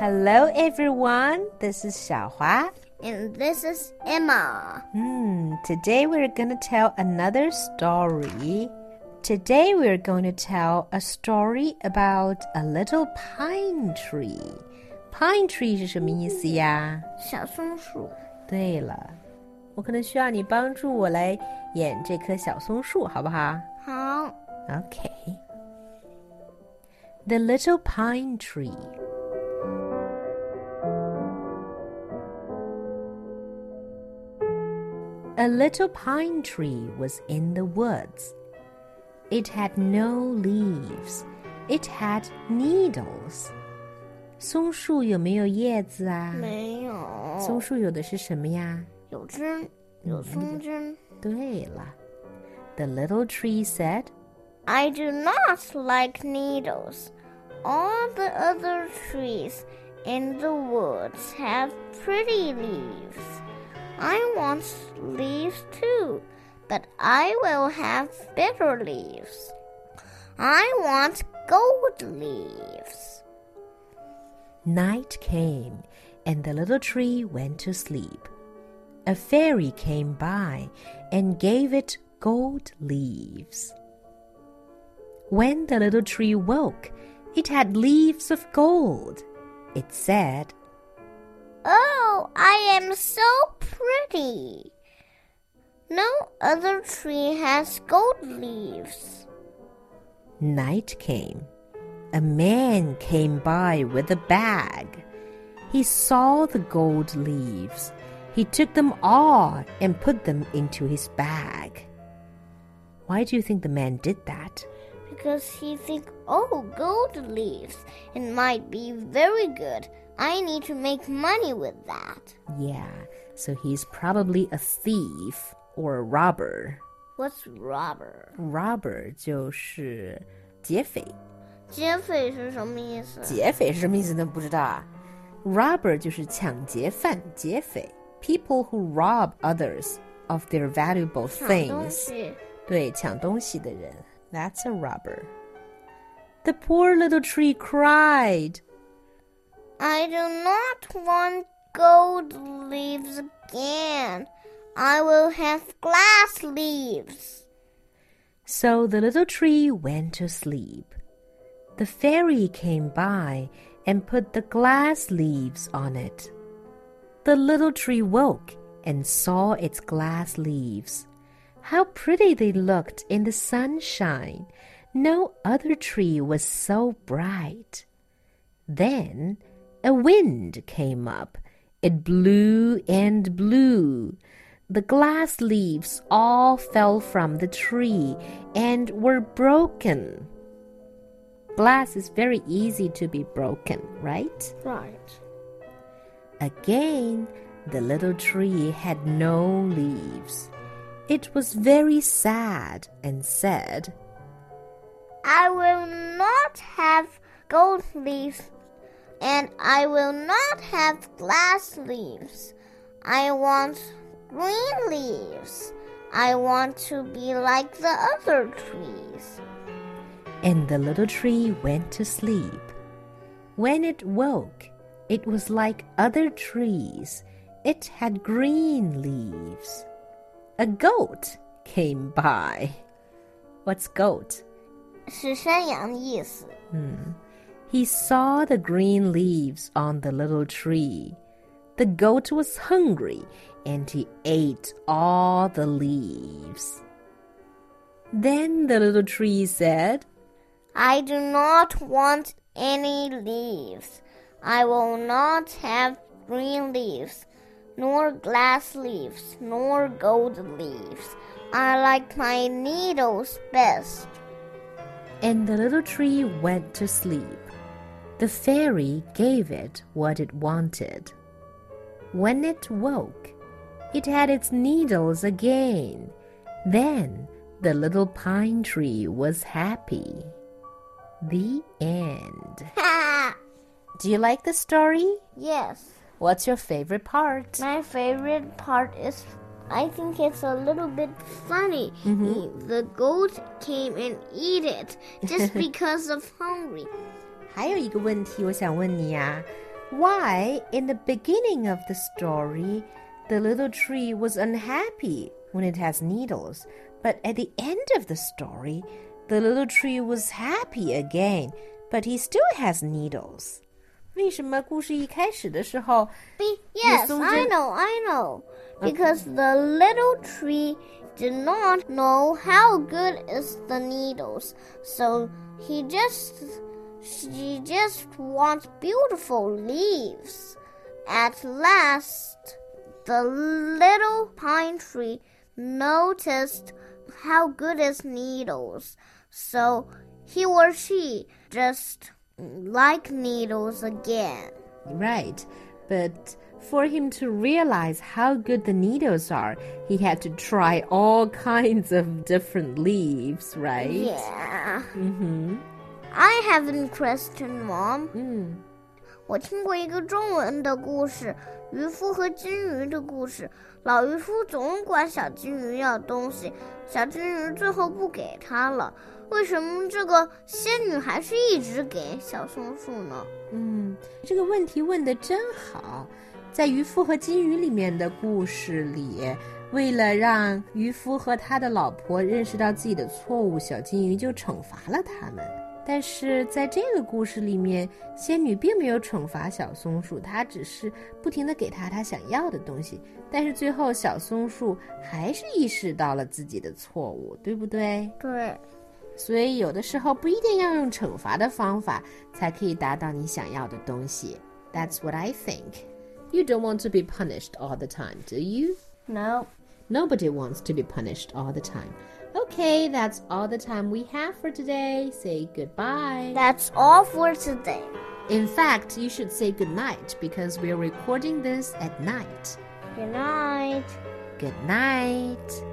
Hello, everyone. This is Xiaohua. And this is Emma. Hmm. Today we're going to tell another story. Today we're going to tell a story about a little pine tree. Pine tree 是什么意思呀？小松鼠。对了，我可能需要你帮助我来演这棵小松树，好不好？好。Okay. The little pine tree. A little pine tree was in the woods. It had no leaves. It had needles. 松树有没有叶子啊？没有。松树有的是什么呀？有针，有松针。对了，The little tree said, "I do not like needles. All the other trees in the woods have pretty leaves." I want leaves too, but I will have bitter leaves. I want gold leaves. Night came, and the little tree went to sleep. A fairy came by and gave it gold leaves. When the little tree woke, it had leaves of gold. It said, Oh, I am so pretty. No other tree has gold leaves. Night came. A man came by with a bag. He saw the gold leaves. He took them all and put them into his bag. Why do you think the man did that? Because he think, oh, gold leaves. It might be very good. I need to make money with that. Yeah, so he's probably a thief or a robber. What's robber? Robber 就是劫匪。劫匪是什么意思？劫匪是什么意思呢？不知道啊。Robber 就是抢劫犯、劫匪。People who rob others of their valuable things. 对，抢东西的人。 That's a robber. The poor little tree cried. I do not want gold leaves again. I will have glass leaves. So the little tree went to sleep. The fairy came by and put the glass leaves on it. The little tree woke and saw its glass leaves. How pretty they looked in the sunshine! No other tree was so bright. Then a wind came up. It blew and blew. The glass leaves all fell from the tree and were broken. Glass is very easy to be broken, right? Right. Again, the little tree had no leaves. It was very sad and said, I will not have gold leaves and I will not have glass leaves. I want green leaves. I want to be like the other trees. And the little tree went to sleep. When it woke, it was like other trees. It had green leaves A goat came by. What's goat? 是山羊的意思。嗯。he saw the green leaves on the little tree. The goat was hungry and he ate all the leaves. Then the little tree said, I do not want any leaves. I will not have green leaves, nor glass leaves, nor gold leaves. I like my needles best. And the little tree went to sleep. The fairy gave it what it wanted. When it woke, it had its needles again. Then the little pine tree was happy. The end. Do you like the story? Yes. What's your favorite part? My favorite part is I think it's a little bit funny. Mm -hmm. The goat came and eat it just because of hungry. 还有一个问题，我想问你呀， why, in the beginning of the story, the little tree was unhappy when it has needles, but at the end of the story, the little tree was happy again, but he still has needles. 为什么故事一开始的时候 Be- yes, I know, I know. Because the little tree did not know how good is the needles, so he just she just wants beautiful leaves. At last, the little pine tree noticed how good is needles, so he or she just like needles again. Right, but for him to realize how good the needles are, he had to try all kinds of different leaves, right? Yeah. Mm-hmm. I have a question, Mom. 嗯我听过一个中文的故事，渔夫和金鱼的故事。老渔夫总管小金鱼要东西，小金鱼最后不给他了。为什么这个仙女还是一直给小松鼠呢？嗯，这个问题问的真好。在渔夫和金鱼里面的故事里，为了让渔夫和他的老婆认识到自己的错误，小金鱼就惩罚了他们。但是在这个故事里面，仙女并没有惩罚小松鼠，她只是不停的给他他想要的东西。但是最后，小松鼠还是意识到了自己的错误，对不对？对，所以有的时候不一定要用惩罚的方法才可以达到你想要的东西。That's what I think. You don't want to be punished all the time, do you? No. Nobody wants to be punished all the time. Okay, that's all the time we have for today. Say goodbye. That's all for today. In fact, you should say goodnight because we're recording this at night. Good night. Good night.